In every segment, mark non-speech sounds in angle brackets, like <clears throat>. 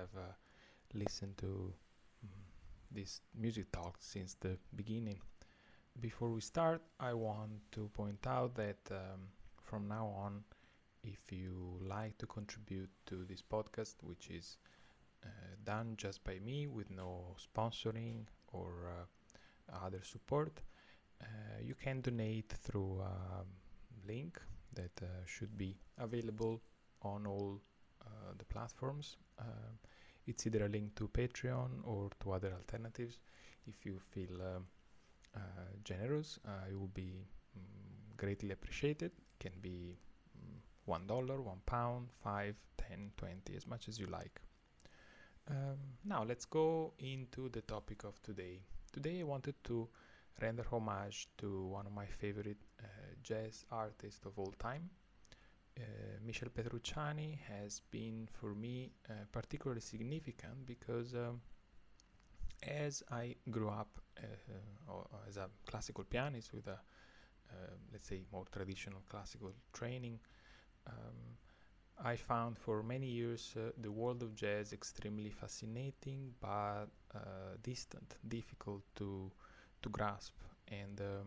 have uh, listened to um, this music talk since the beginning. Before we start, I want to point out that um, from now on, if you like to contribute to this podcast, which is uh, done just by me with no sponsoring or uh, other support, uh, you can donate through a link that uh, should be available on all uh, the platforms. Uh, it's either a link to Patreon or to other alternatives. If you feel um, generous, it will be um, greatly appreciated. Can be um, one dollar, one pound, five, ten, twenty, as much as you like. Um, now let's go into the topic of today. Today I wanted to render homage to one of my favorite uh, jazz artists of all time. Uh, Michel Petrucciani has been for me uh, particularly significant because um, as I grew up as a classical pianist with a let's say more traditional classical training, um, I found for many years uh, the world of jazz extremely fascinating but uh, distant, difficult to to grasp. And um,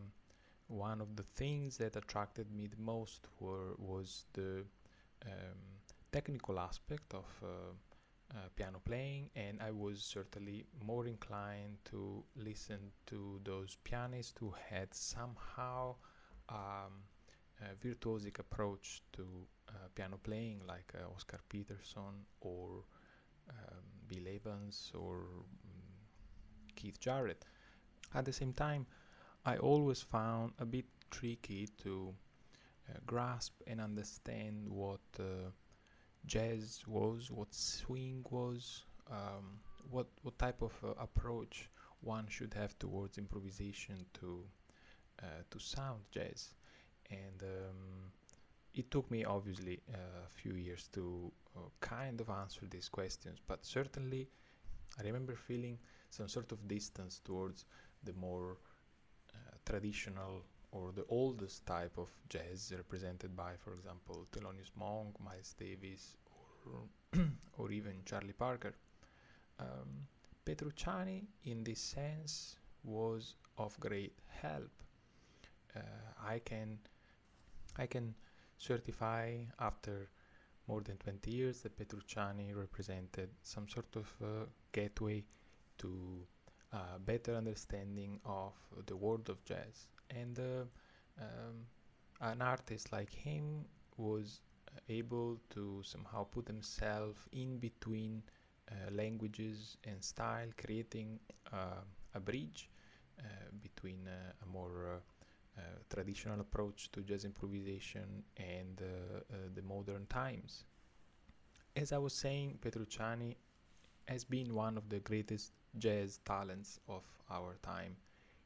one of the things that attracted me the most were was the um, technical aspect of uh, uh, piano playing, and I was certainly more inclined to listen to those pianists who had somehow um, a virtuosic approach to uh, piano playing, like uh, Oscar Peterson or um, Bill Evans or um, Keith Jarrett. At the same time, I always found a bit tricky to uh, grasp and understand what uh, jazz was, what swing was, um, what what type of uh, approach one should have towards improvisation to uh, to sound jazz, and um, it took me obviously uh, a few years to uh, kind of answer these questions, but certainly I remember feeling some sort of distance towards the more traditional or the oldest type of jazz represented by, for example, Thelonious Monk, Miles Davis, or, <clears throat> or even Charlie Parker. Um, Petrucciani, in this sense, was of great help. Uh, I can, I can certify after more than 20 years that Petrucciani represented some sort of uh, gateway to uh, better understanding of the world of jazz. And uh, um, an artist like him was able to somehow put himself in between uh, languages and style, creating uh, a bridge uh, between a more traditional approach to jazz improvisation and the modern times. As I was saying, Petrucciani has been one of the greatest jazz talents of our time.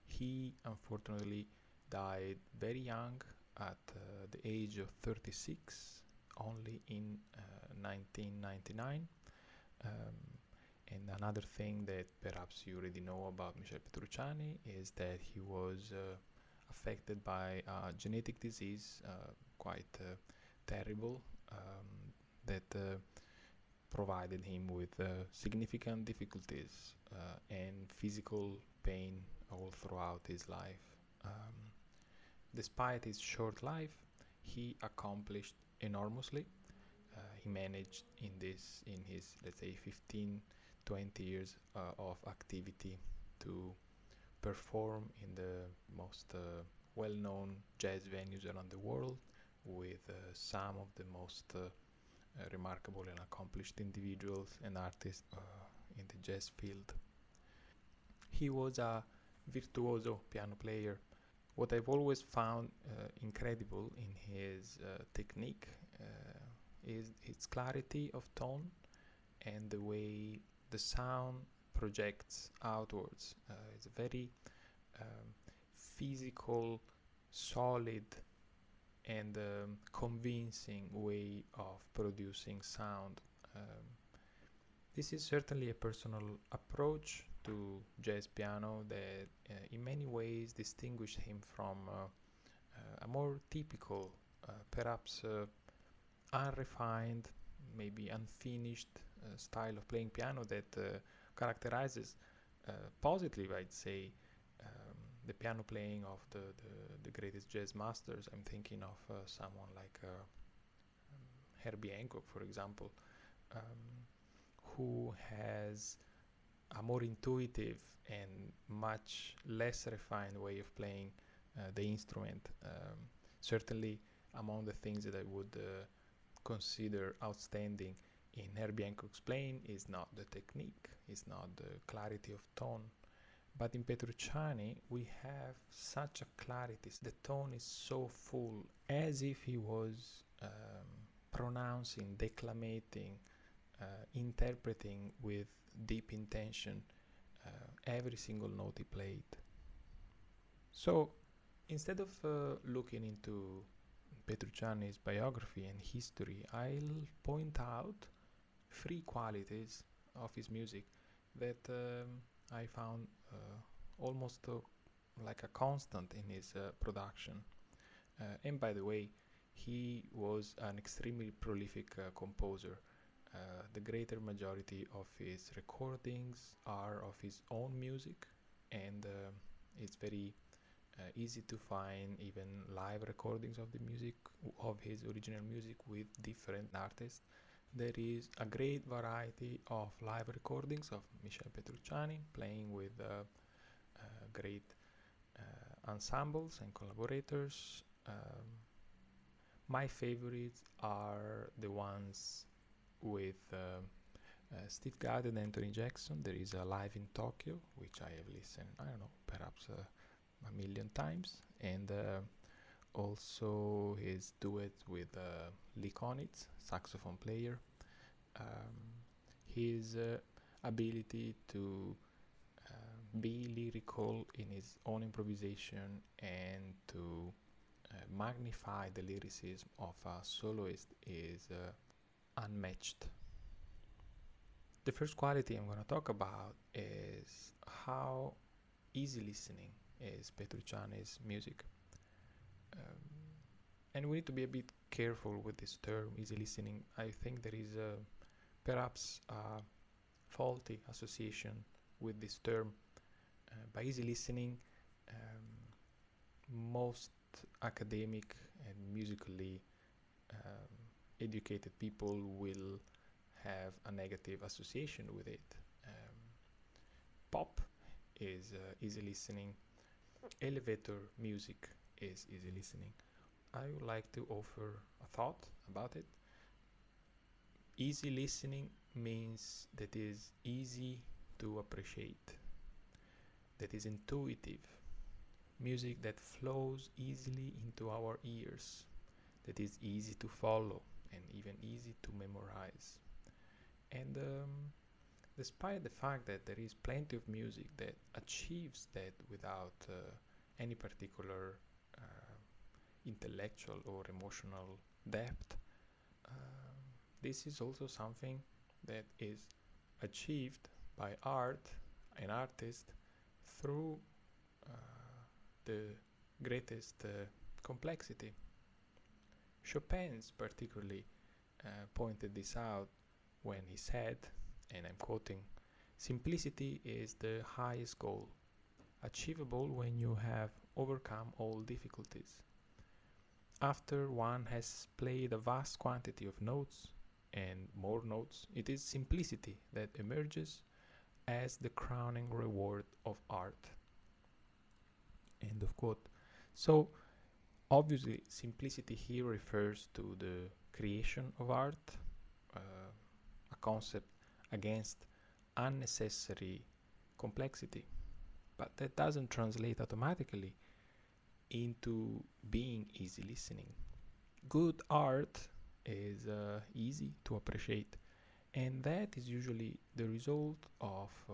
He unfortunately died very young at uh, the age of 36, only in uh, 1999. Um, and another thing that perhaps you already know about Michel Petrucciani is that he was uh, affected by a genetic disease, uh, quite uh, terrible, um, that uh, provided him with uh, significant difficulties uh, and physical pain all throughout his life. Um, despite his short life, he accomplished enormously. Uh, he managed in this, in his let's say 15, 20 years uh, of activity, to perform in the most uh, well-known jazz venues around the world with uh, some of the most remarkable and accomplished individuals and artists uh, in the jazz field. He was a virtuoso piano player. What I've always found uh, incredible in his technique is its clarity of tone and the way the sound projects outwards. Uh, it's a very um, physical, solid and um, convincing way of producing sound. Um, this is certainly a personal approach to jazz piano that uh, in many ways distinguished him from uh, uh, a more typical, uh, perhaps uh, unrefined maybe unfinished style of playing piano that characterizes positively, I'd say, the piano playing of the, the, the, greatest jazz masters. I'm thinking of uh, someone like uh, um, Herbie Hancock, for example, um, who has a more intuitive and much less refined way of playing uh, the instrument. Um, certainly, among the things that I would uh, consider outstanding in Herbie Hancock's playing is not the technique, is not the clarity of tone, but in Petrucciani we have such a clarity. The tone is so full, as if he was um, pronouncing, declamating, uh, interpreting with deep intention uh, every single note he played. So instead of uh, looking into Petrucciani's biography and history, I'll point out three qualities of his music that um, I found almost uh, like a constant in his uh, production. Uh, and by the way, he was an extremely prolific uh, composer. Uh, the greater majority of his recordings are of his own music, and it's very uh, easy to find even live recordings of the music of his original music with different artists there is a great variety of live recordings of Michel Petrucciani playing with uh, uh, great uh, ensembles and collaborators um, my favorites are the ones with uh, uh, Steve Gadd and Anthony Jackson. There is a live in Tokyo, which I have listened, I don't know, perhaps uh, a million times, and also his duet with Lee Konitz, saxophone player. Um, his uh, ability to uh, be lyrical in his own improvisation and to uh, magnify the lyricism of a soloist is uh, unmatched. The first quality I'm going to talk about is how easy listening is Petrucciani's music. Um, and we need to be a bit careful with this term, easy listening. I think there is a, perhaps a faulty association with this term. Uh, by easy listening, um, most academic and musically um, educated people will have a negative association with it. Um, pop is uh, easy listening elevator music is easy listening. I would like to offer a thought about it. Easy listening means that is easy to appreciate, that is intuitive, music that flows easily into our ears, that is easy to follow and even easy to memorize. And um, despite the fact that there is plenty of music that achieves that without uh, any particular uh, intellectual or emotional depth, this is also something that is achieved by art and artist through uh, the greatest uh, complexity. Chopin's particularly uh, pointed this out when he said and I'm quoting, simplicity is the highest goal, achievable when you have overcome all difficulties. After one has played a vast quantity of notes and more notes, it is simplicity that emerges as the crowning reward of art. End of quote. So, obviously, simplicity here refers to the creation of art, uh, a concept against unnecessary complexity. But that doesn't translate automatically into being easy listening. Good art is uh, easy to appreciate, and that is usually the result of uh,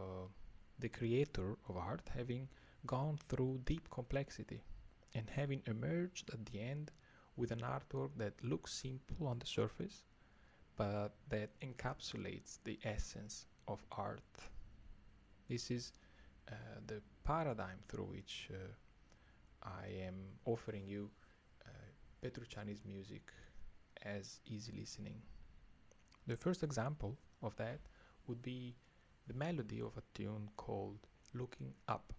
the creator of art having gone through deep complexity and having emerged at the end with an artwork that looks simple on the surface but that encapsulates the essence of art. This is uh, the paradigm through which uh, I am offering you uh, Petrucciani's music as easy listening. The first example of that would be the melody of a tune called Looking Up.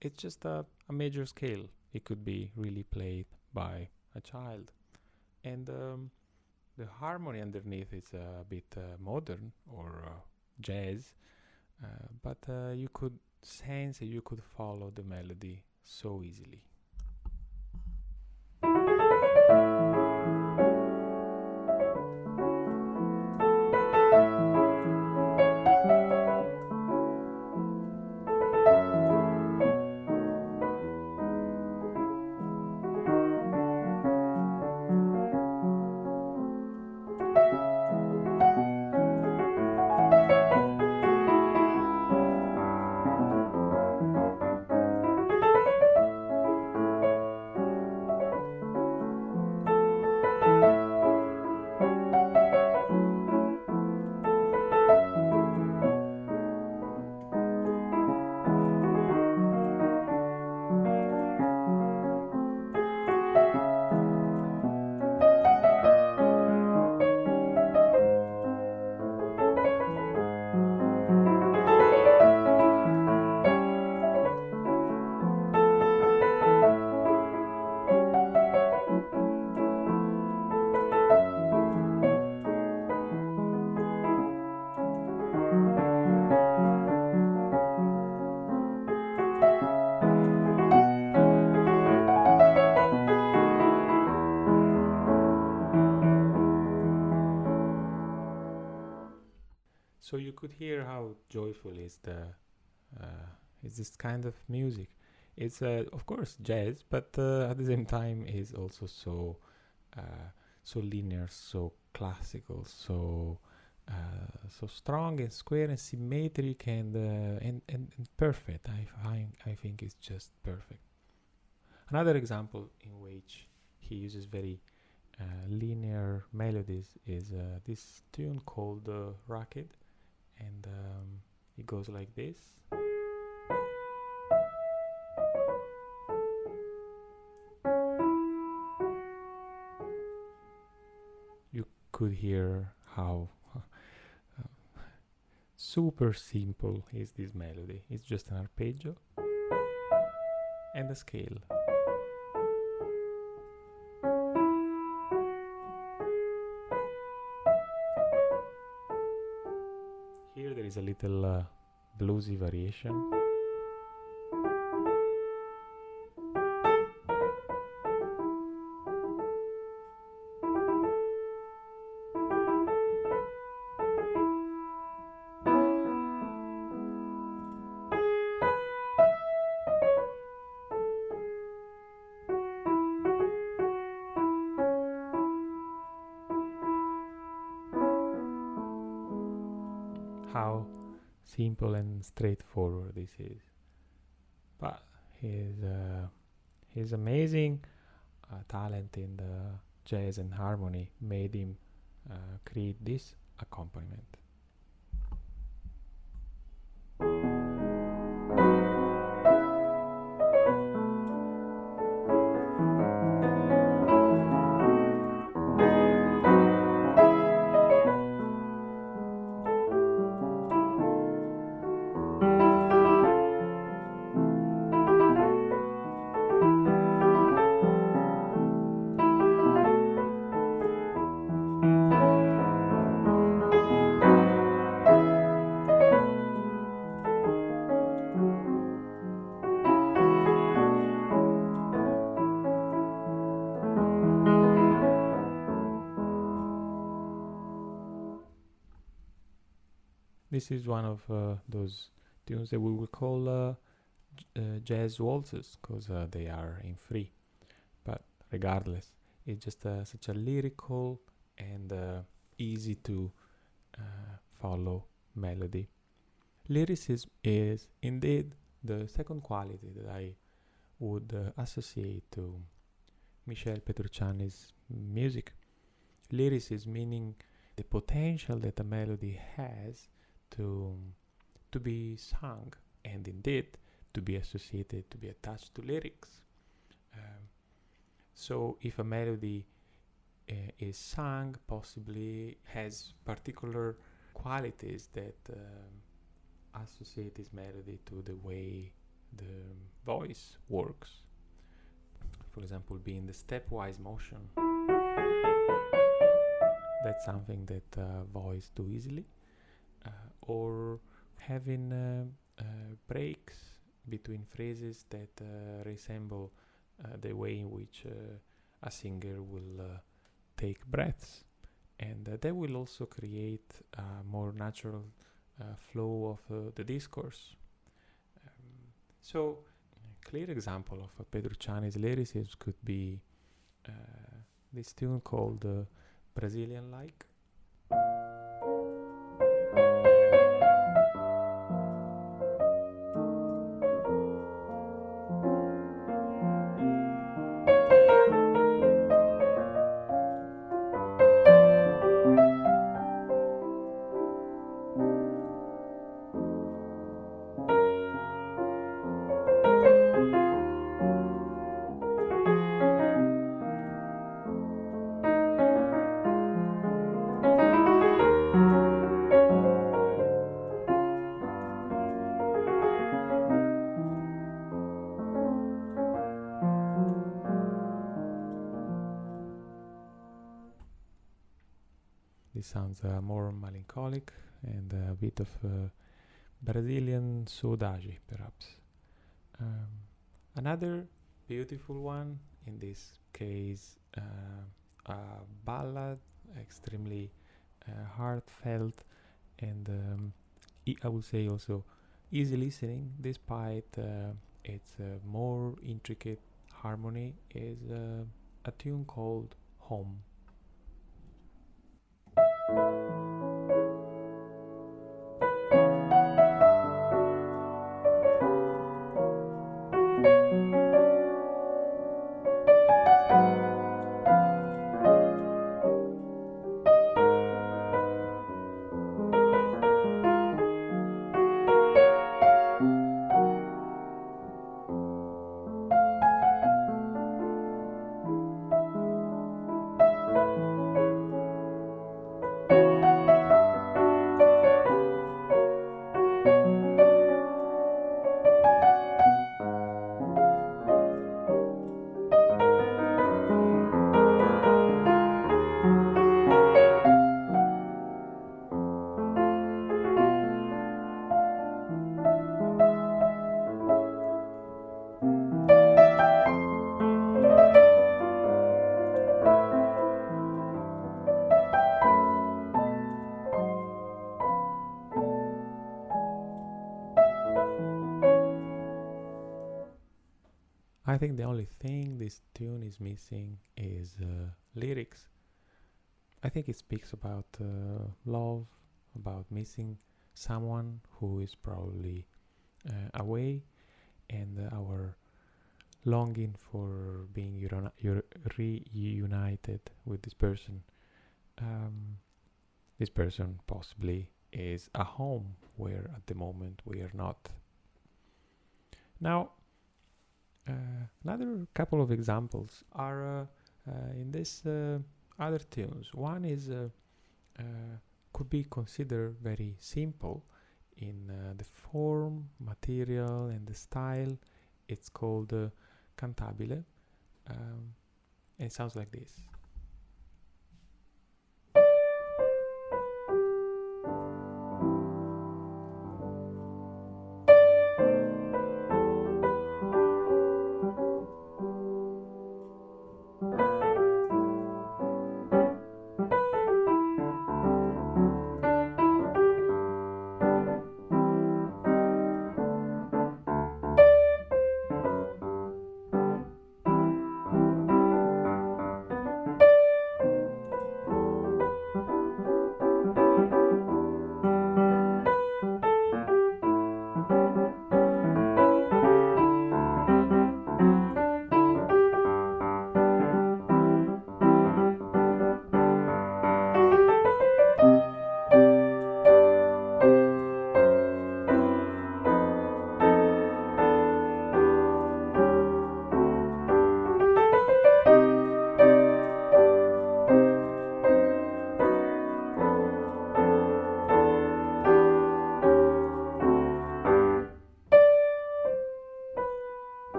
It's just a, a major scale. It could be really played by a child. And um, the harmony underneath is a bit uh, modern or uh, jazz, uh, but uh, you could sense you could follow the melody so easily. Joyful is the uh, is this kind of music. It's uh, of course jazz, but uh, at the same time is also so uh, so linear, so classical, so uh, so strong and square and symmetric and uh, and, and and perfect. I find I think it's just perfect. Another example in which he uses very linear melodies is this tune called Racket and um, it goes like this. You could hear how <laughs> uh, super simple is this melody. It's just an arpeggio and a scale. Is a little uh, bluesy variation. Straightforward this is. But his uh, his amazing uh, talent in the jazz and harmony made him uh, create this accompaniment. This is one of uh, those tunes that we will call uh, uh, jazz waltzes because uh, they are in free. But regardless, it's just uh, such a lyrical and easy to follow melody. Lyricism is indeed the second quality that I would associate to Michel Petrucciani's music. lyricism meaning the potential that a melody has to to be sung and indeed to be associated to be attached to lyrics. Um, so if a melody uh, is sung possibly has particular qualities that um, associate this melody to the way the voice works. For example being the stepwise motion. That's something that uh, voice do easily. Uh, or having uh, uh, breaks between phrases that uh, resemble uh, the way in which uh, a singer will uh, take breaths and that will also create a more natural flow of the discourse um, so a clear example of Pedro Petrucciani's lyricism could be this tune called Brazilian like. Sounds uh, more melancholic and a bit of uh, Brazilian saudade, perhaps. Um, another beautiful one, in this case, uh, a ballad, extremely uh, heartfelt, and um, I would say also easy listening, despite uh, its uh, more intricate harmony, is a tune called Home. I think the only thing this tune is missing is uh, lyrics. I think it speaks about uh, love, about missing someone who is probably uh, away, and our longing for being reunited with this person. Um, this person possibly is a home where at the moment we are not. Now, another couple of examples are uh, uh, in this other tunes. One is could be considered very simple in the form, material, and the style. It's called cantabile. Um, and it sounds like this.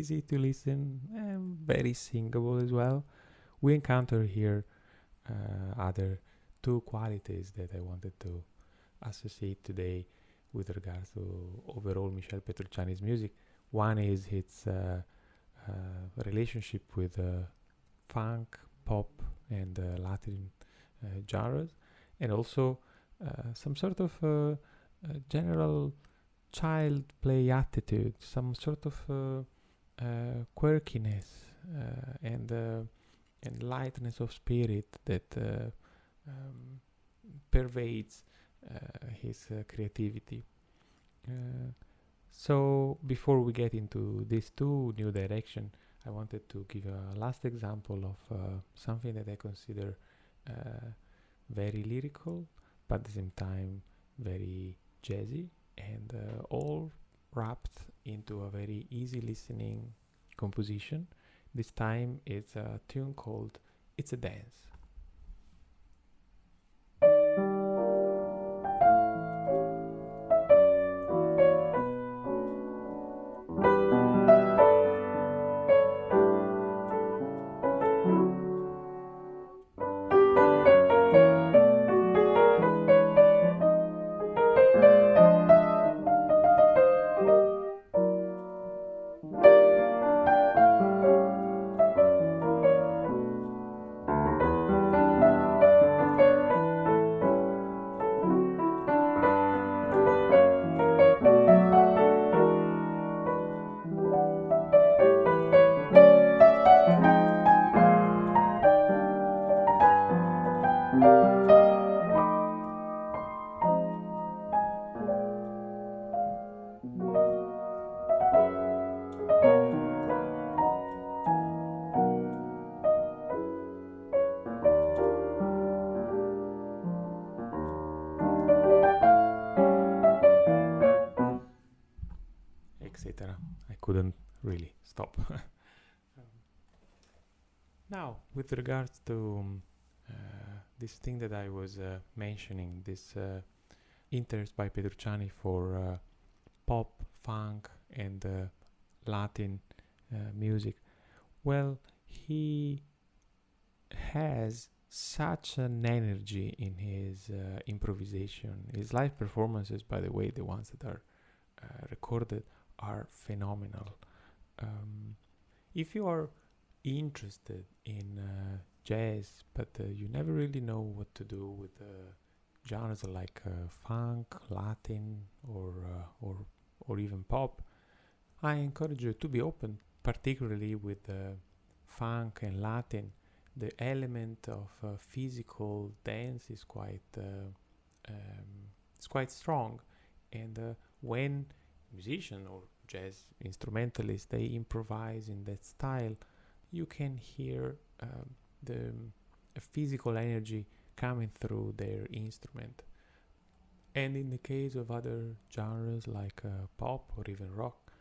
Easy to listen and very singable as well. We encounter here uh, other two qualities that I wanted to associate today with regards to overall Michel Petrucciani's music. One is its uh, uh, relationship with uh, funk, pop, and uh, Latin uh, genres, and also some sort of general child play attitude, some sort of quirkiness and and lightness of spirit that um, pervades uh, his uh, creativity. Uh, so before we get into these two new direction, I wanted to give a last example of something that I consider very lyrical, but at the same time very jazzy and uh, all wrapped into a very easy listening composition. This time it's a tune called It's a Dance. With regards to um, uh, this thing that I was uh, mentioning, this uh, interest by Petrucciani for uh, pop, funk, and uh, Latin uh, music, well, he has such an energy in his improvisation. His live performances, by the way, the ones that are recorded, are phenomenal. Um, if you are interested in uh, jazz, but uh, you never really know what to do with uh, genres like uh, funk, Latin, or uh, or or even pop, I encourage you to be open, particularly with funk and Latin. The element of physical dance is quite um, it's quite strong, and when musician or jazz instrumentalist they improvise in that style you can hear um, the physical energy coming through their instrument. And in the case of other genres like uh, pop or even rock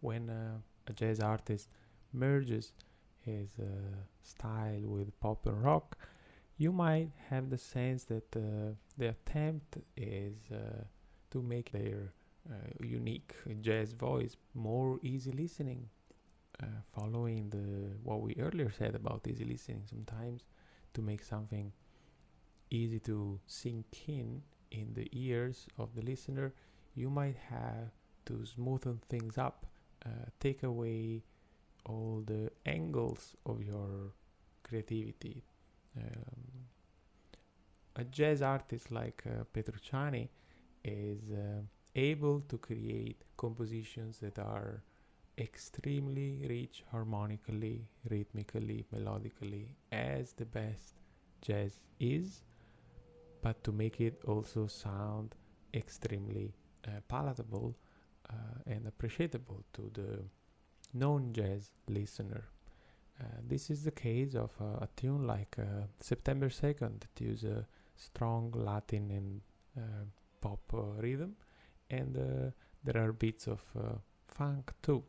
when uh, a jazz artist merges his uh, style with pop and rock you might have the sense that uh, the attempt is uh, to make their uh, unique jazz voice more easy listening uh, following the what we earlier said about easy listening sometimes to make something easy to sink in in the ears of the listener you might have to smoothen things up uh, take away all the angles of your creativity. Um, a jazz artist like uh, Petrucciani is uh, able to create compositions that are extremely rich harmonically, rhythmically, melodically, as the best jazz is, but to make it also sound extremely uh, palatable uh, and appreciable to the non jazz listener. Uh, this is the case of uh, a tune like uh, September 2nd that uses strong Latin and uh, pop rhythm and uh, there are bits of uh, funk too.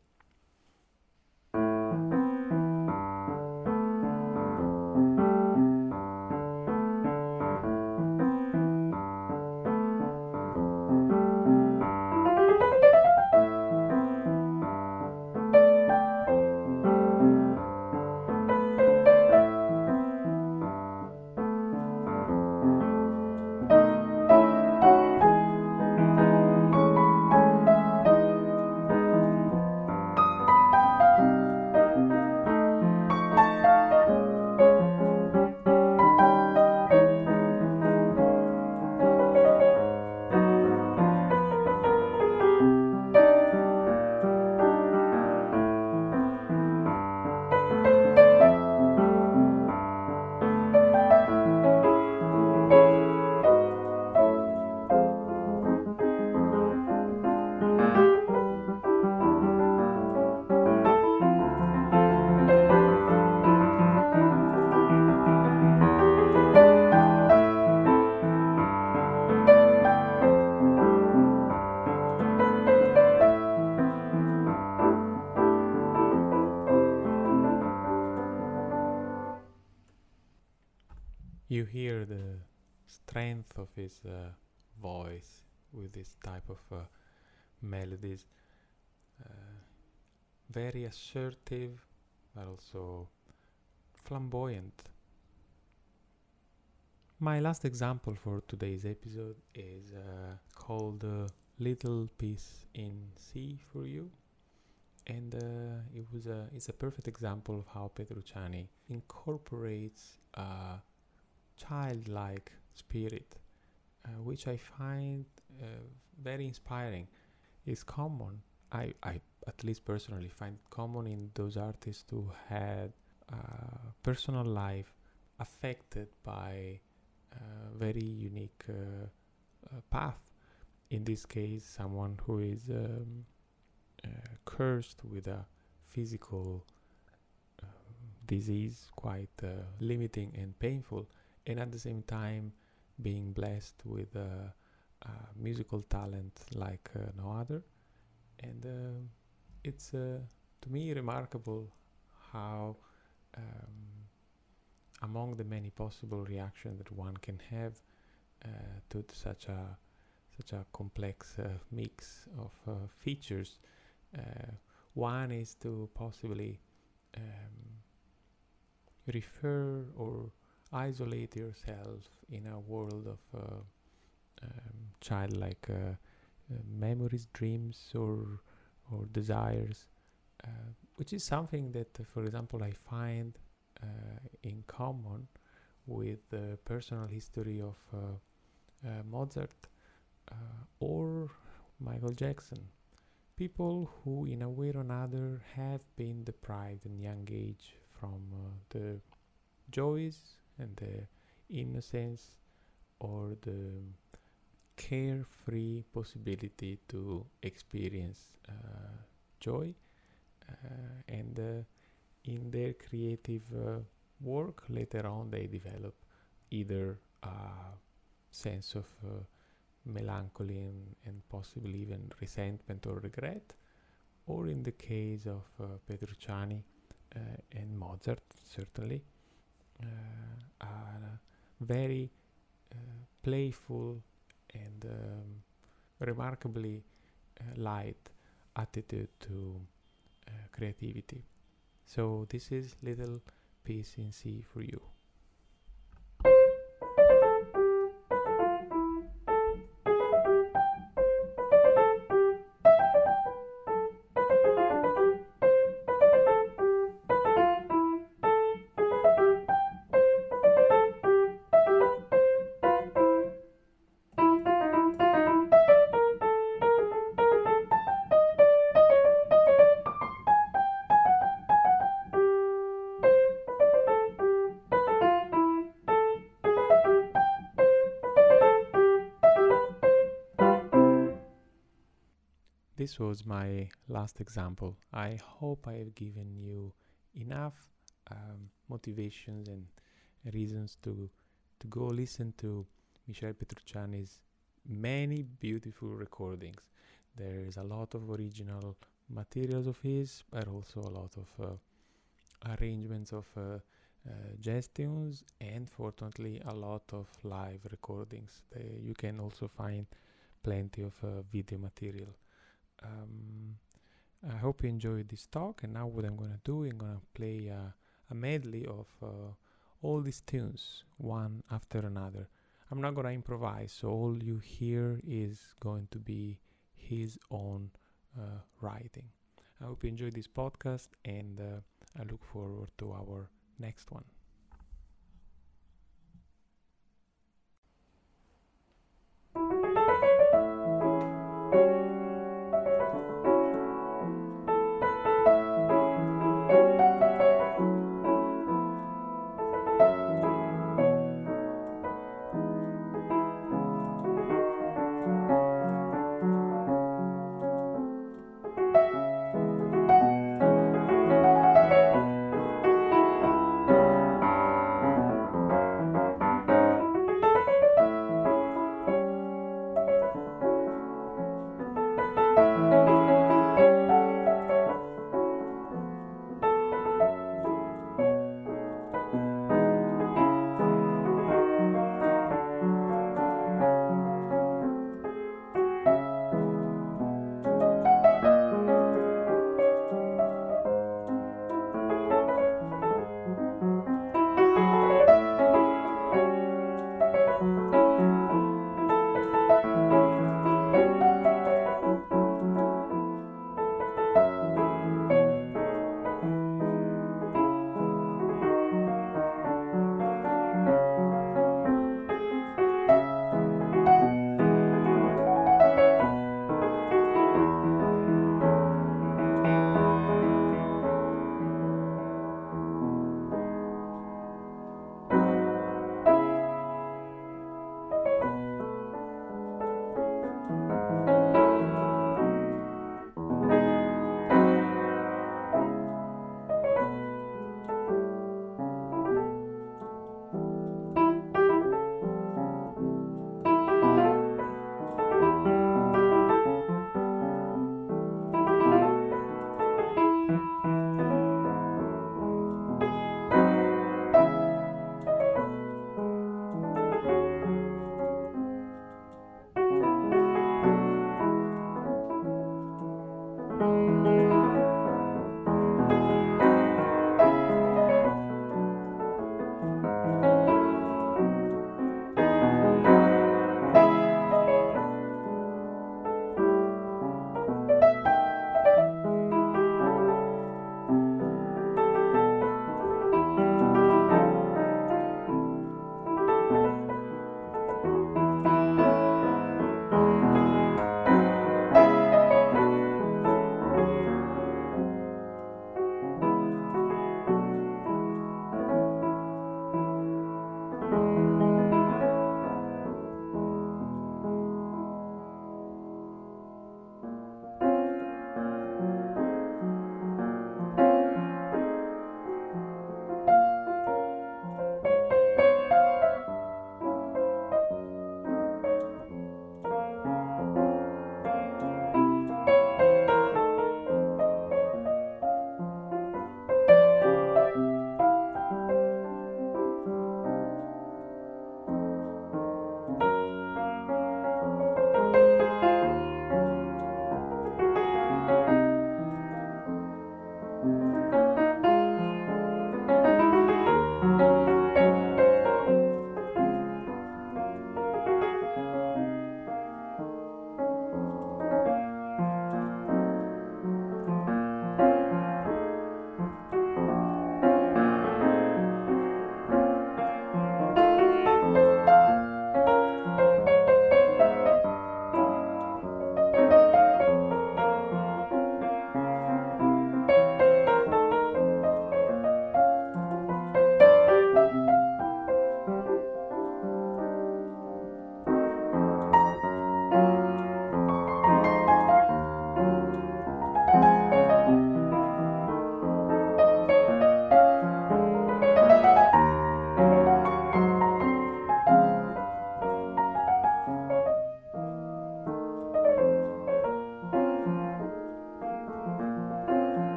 Strength of his uh, voice with this type of uh, melodies. Uh, very assertive, but also flamboyant. My last example for today's episode is uh, called uh, Little Piece in C for You. And uh, it was a, it's a perfect example of how Petrucciani incorporates a childlike spirit, uh, which I find uh, very inspiring. It's common, I, I at least personally find common in those artists who had a personal life affected by a very unique uh, uh, path. In this case, someone who is um, uh, cursed with a physical um, disease, quite limiting and painful, and at the same time being blessed with a, musical talent like uh, no other. And uh, it's uh, to me remarkable how um, among the many possible reactions that one can have uh, to such a such a complex mix of features, one is to possibly um, refer or isolate yourself in a world of uh, um, childlike uh, memories, dreams, or or desires, which is something that, for example, I find uh, in common with the personal history of uh, uh, Mozart or Michael Jackson. People who, in a way or another, have been deprived in young age from the joys and the innocence or the carefree possibility to experience uh, joy uh, and uh, in their creative uh, work later on they develop either a sense of melancholy and, and, possibly even resentment or regret, or in the case of uh, Petrucciani uh, and Mozart, certainly, uh, a very playful and um, remarkably light attitude to creativity. So this is little piece in C for you. This was my last example. I hope I have given you enough um, motivations and reasons to to go listen to Michel Petrucciani's many beautiful recordings. There is a lot of original materials of his, but also a lot of uh, arrangements of uh, uh, jazz tunes, and fortunately a lot of live recordings. They, you can also find plenty of uh, video material um, I hope you enjoyed this talk. And now, what I'm to do, I'm to play a, a medley of uh, all these tunes, one after another. I'm not to improvise, so all you hear is going to be his own uh, writing. I hope you enjoyed this podcast, and uh, I look forward to our next one.